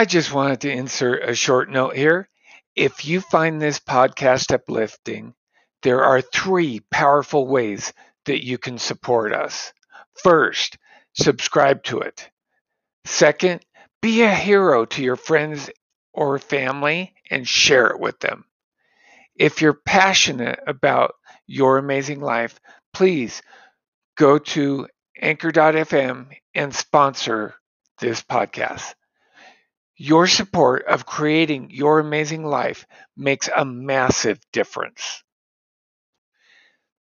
I just wanted to insert a short note here. If you find this podcast uplifting, there are three powerful ways that you can support us. First, subscribe to it. Second, be a hero to your friends or family and share it with them. If you're passionate about your amazing life, please go to anchor.fm and sponsor this podcast. Your support of creating your amazing life makes a massive difference.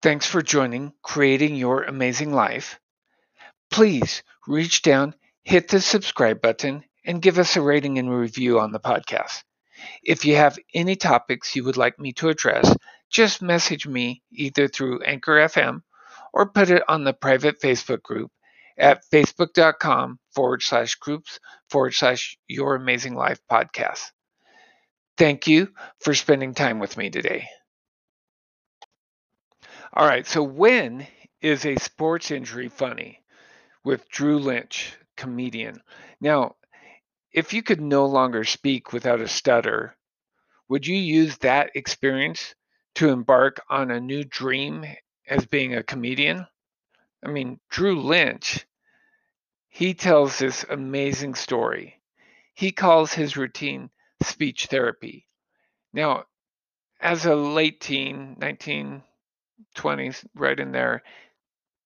Thanks for joining Creating Your Amazing Life. Please reach down, hit the subscribe button, and give us a rating and review on the podcast. If you have any topics you would like me to address, just message me either through Anchor FM or put it on the private Facebook group at facebook.com forward slash groups forward slash your amazing life podcast. Thank you for spending time with me today. All right, so when is a sports injury funny? With Drew Lynch, comedian. Now, if you could no longer speak without a stutter, would you use that experience to embark on a new dream as being a comedian? I mean, Drew Lynch, he tells this amazing story. He calls his routine speech therapy. Now, as a late teen, 1920s, right in there,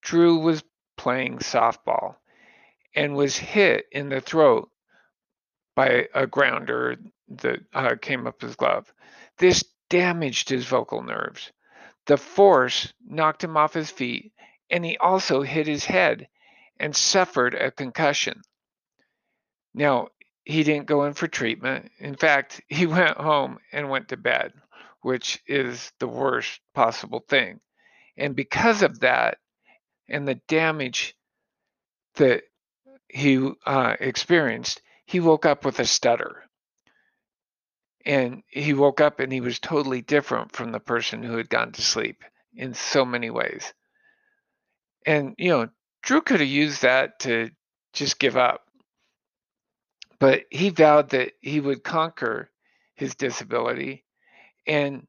Drew was playing softball and was hit in the throat by a grounder that uh, came up his glove. This damaged his vocal nerves. The force knocked him off his feet, and he also hit his head and suffered a concussion. Now, he didn't go in for treatment. In fact, he went home and went to bed, which is the worst possible thing. And because of that and the damage that he uh, experienced, he woke up with a stutter. And he woke up and he was totally different from the person who had gone to sleep in so many ways. And, you know, Drew could have used that to just give up. But he vowed that he would conquer his disability and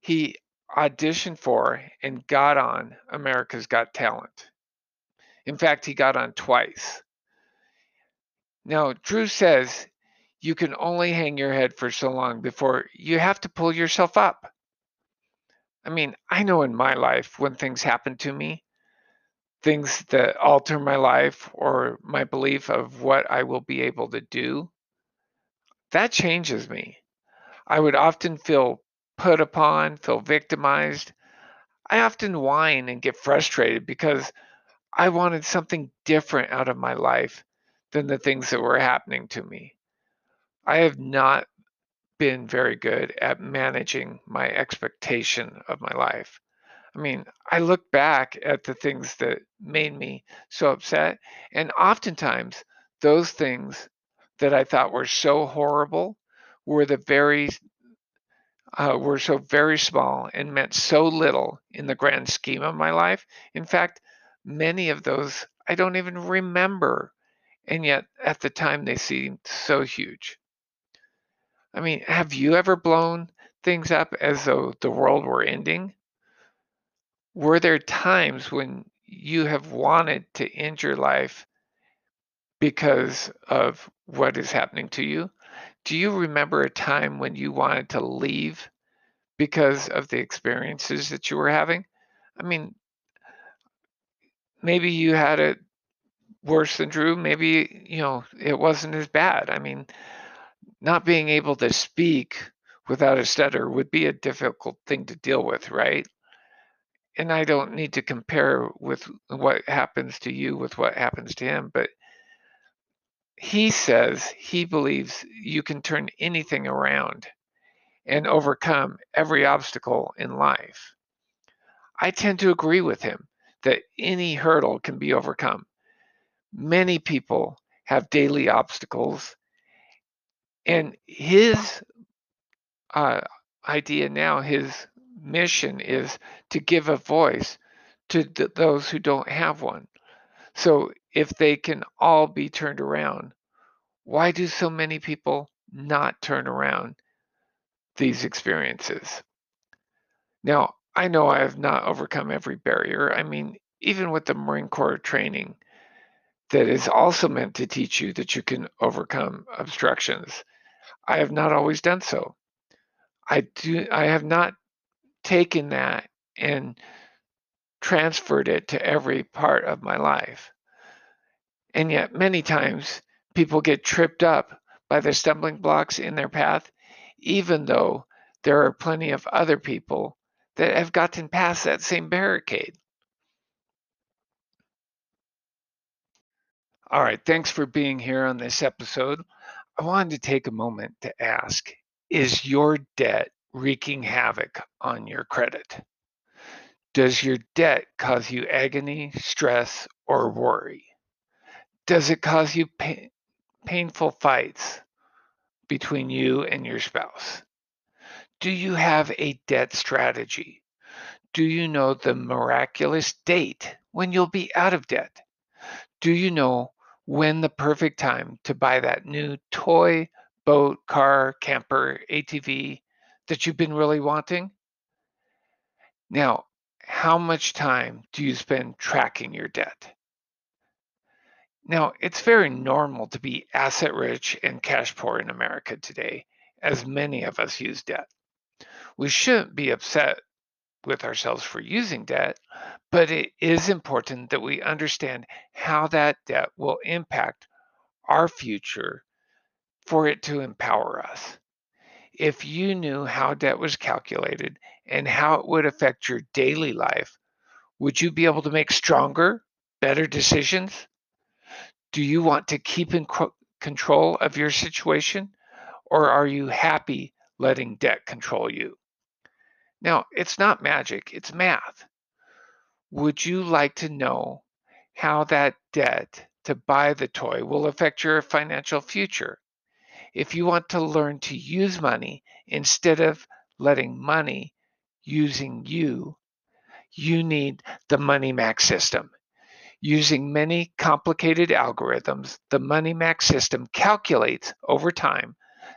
he auditioned for and got on America's Got Talent. In fact, he got on twice. Now, Drew says you can only hang your head for so long before you have to pull yourself up. I mean, I know in my life when things happen to me, things that alter my life or my belief of what I will be able to do, that changes me. I would often feel put upon, feel victimized. I often whine and get frustrated because I wanted something different out of my life than the things that were happening to me. I have not been very good at managing my expectation of my life. I mean, I look back at the things that made me so upset, and oftentimes those things that I thought were so horrible were the very uh, were so very small and meant so little in the grand scheme of my life. In fact, many of those I don't even remember and yet at the time they seemed so huge. I mean, have you ever blown things up as though the world were ending? Were there times when you have wanted to end your life because of what is happening to you? Do you remember a time when you wanted to leave because of the experiences that you were having? I mean, maybe you had it worse than Drew, maybe, you know, it wasn't as bad. I mean, not being able to speak without a stutter would be a difficult thing to deal with, right? And I don't need to compare with what happens to you with what happens to him, but he says he believes you can turn anything around and overcome every obstacle in life. I tend to agree with him that any hurdle can be overcome. Many people have daily obstacles, and his uh, idea now, his mission is to give a voice to th- those who don't have one. So if they can all be turned around, Why do so many people not turn around these experiences? Now, I know I have not overcome every barrier. I mean, even with the Marine Corps training that is also meant to teach you that you can overcome obstructions, I have not always done so. I do I have not taken that and transferred it to every part of my life. And yet many times people get tripped up by the stumbling blocks in their path even though there are plenty of other people that have gotten past that same barricade. All right, thanks for being here on this episode. I wanted to take a moment to ask Is your debt wreaking havoc on your credit? Does your debt cause you agony, stress, or worry? Does it cause you pain, painful fights between you and your spouse? Do you have a debt strategy? Do you know the miraculous date when you'll be out of debt? Do you know when the perfect time to buy that new toy, boat, car, camper, ATV that you've been really wanting? Now, how much time do you spend tracking your debt? Now, it's very normal to be asset rich and cash poor in America today, as many of us use debt. We shouldn't be upset with ourselves for using debt, but it is important that we understand how that debt will impact our future for it to empower us. If you knew how debt was calculated and how it would affect your daily life, would you be able to make stronger, better decisions? Do you want to keep in control of your situation or are you happy letting debt control you? Now, it's not magic, it's math. Would you like to know how that debt to buy the toy will affect your financial future? If you want to learn to use money instead of letting money using you, you need the Money Max system. Using many complicated algorithms, the Money Max system calculates over time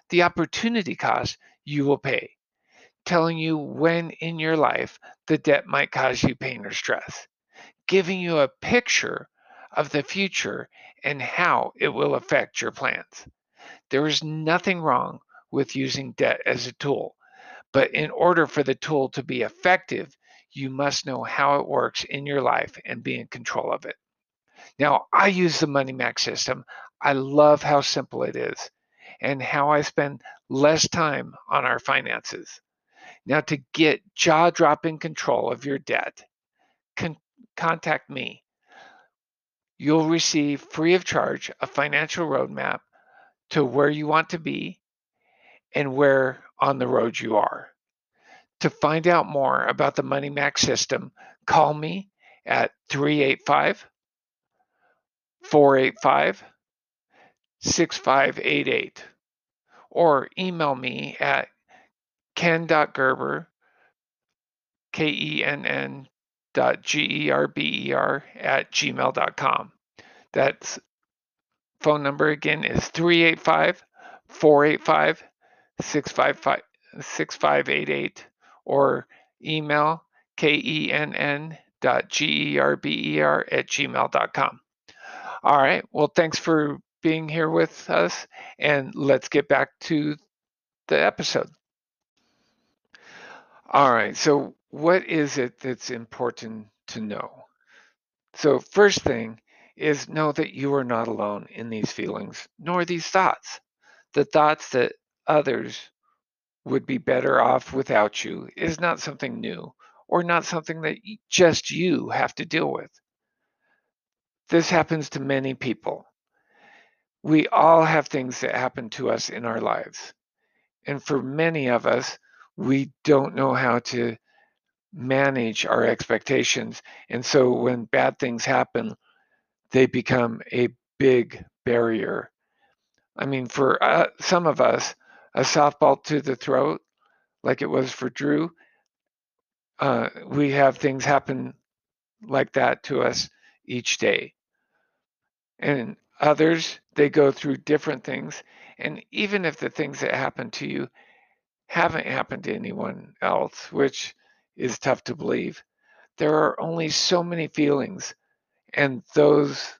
the opportunity cost you will pay, telling you when in your life the debt might cause you pain or stress, giving you a picture of the future and how it will affect your plans. There is nothing wrong with using debt as a tool, but in order for the tool to be effective, you must know how it works in your life and be in control of it. Now, I use the Money Max system. I love how simple it is and how I spend less time on our finances. Now, to get jaw dropping control of your debt, con- contact me. You'll receive free of charge a financial roadmap to where you want to be and where on the road you are. To find out more about the Money Max system, call me at 385 485 6588 or email me at kenn.gerber, K E N N dot G E R B E R at gmail.com. That's phone number again is 385 485 6588 or email kenn dot gerber at gmail.com. All right. Well, thanks for being here with us, and let's get back to the episode. All right. So, what is it that's important to know? So, first thing is know that you are not alone in these feelings nor these thoughts. The thoughts that others would be better off without you is not something new or not something that just you have to deal with. This happens to many people. We all have things that happen to us in our lives. And for many of us, we don't know how to manage our expectations. And so when bad things happen, they become a big barrier. I mean, for uh, some of us, a softball to the throat, like it was for Drew, uh, we have things happen like that to us each day. And others, they go through different things. And even if the things that happen to you haven't happened to anyone else, which is tough to believe, there are only so many feelings, and those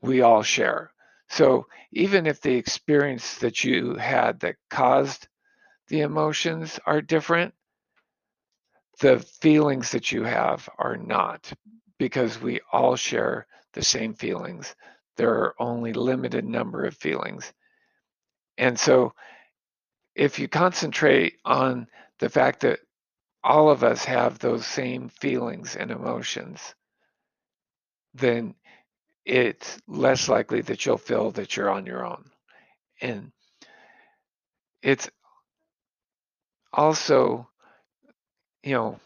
we all share. So even if the experience that you had that caused the emotions are different, the feelings that you have are not because we all share the same feelings. There are only limited number of feelings. And so if you concentrate on the fact that all of us have those same feelings and emotions, then it's less likely that you'll feel that you're on your own. And it's also, you know,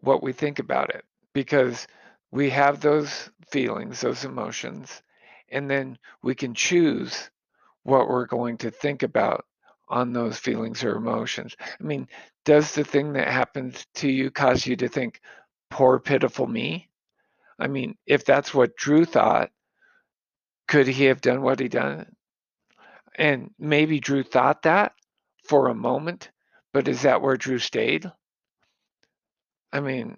what we think about it because we have those feelings, those emotions, and then we can choose what we're going to think about on those feelings or emotions. I mean, does the thing that happened to you cause you to think, poor, pitiful me? I mean, if that's what Drew thought, could he have done what he done? And maybe Drew thought that for a moment, but is that where Drew stayed? I mean,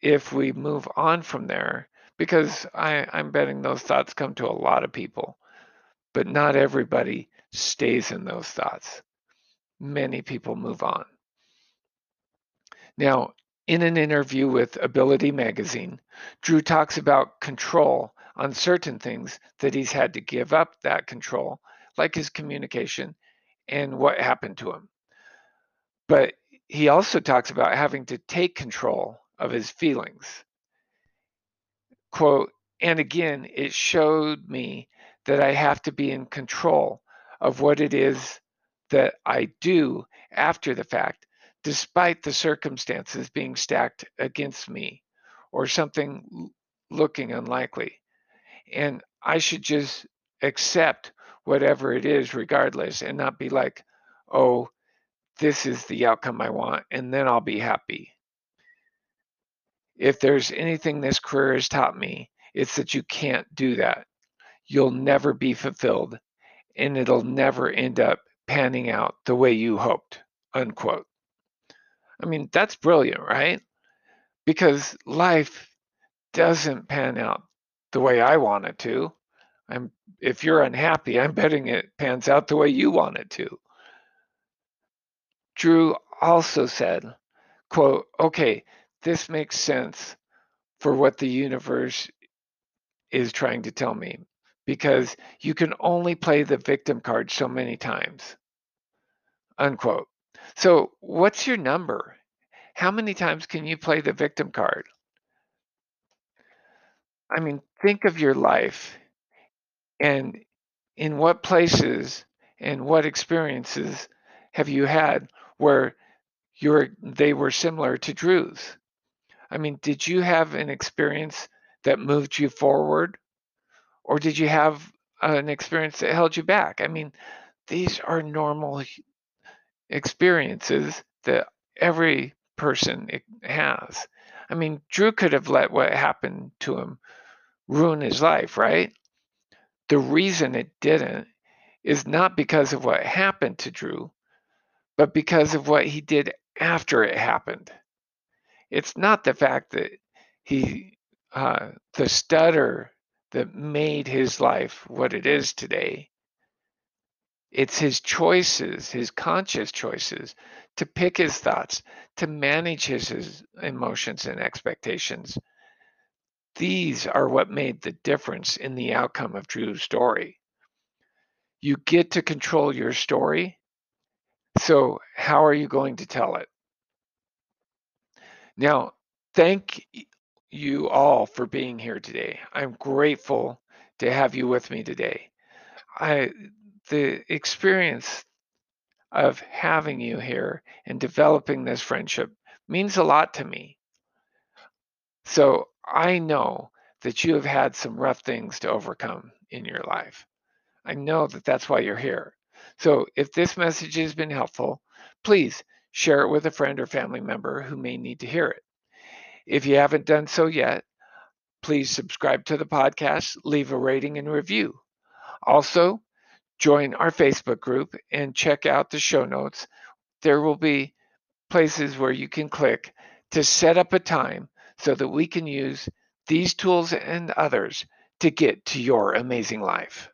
if we move on from there, because I, I'm betting those thoughts come to a lot of people, but not everybody stays in those thoughts. Many people move on. Now, in an interview with Ability Magazine, Drew talks about control on certain things that he's had to give up that control, like his communication and what happened to him. But he also talks about having to take control of his feelings. Quote, and again, it showed me that I have to be in control of what it is that I do after the fact, despite the circumstances being stacked against me or something looking unlikely. And I should just accept whatever it is, regardless, and not be like, oh, this is the outcome I want, and then I'll be happy. If there's anything this career has taught me, it's that you can't do that. You'll never be fulfilled, and it'll never end up panning out the way you hoped. Unquote. I mean, that's brilliant, right? Because life doesn't pan out the way I want it to. I'm if you're unhappy, I'm betting it pans out the way you want it to. Drew also said, quote, okay, this makes sense for what the universe is trying to tell me because you can only play the victim card so many times. Unquote. So, what's your number? How many times can you play the victim card? I mean, think of your life and in what places and what experiences have you had where you're they were similar to Drew's? I mean, did you have an experience that moved you forward or did you have an experience that held you back? I mean, these are normal experiences that every person has. I mean, Drew could have let what happened to him ruin his life, right? The reason it didn't is not because of what happened to Drew, but because of what he did after it happened. It's not the fact that he, uh, the stutter that made his life what it is today. It's his choices, his conscious choices to pick his thoughts, to manage his, his emotions and expectations. These are what made the difference in the outcome of Drew's story. You get to control your story. So, how are you going to tell it? Now, thank you all for being here today. I'm grateful to have you with me today. I the experience of having you here and developing this friendship means a lot to me. So I know that you have had some rough things to overcome in your life. I know that that's why you're here. So if this message has been helpful, please share it with a friend or family member who may need to hear it. If you haven't done so yet, please subscribe to the podcast, leave a rating and review. Also, join our Facebook group and check out the show notes. There will be places where you can click to set up a time so that we can use these tools and others to get to your amazing life.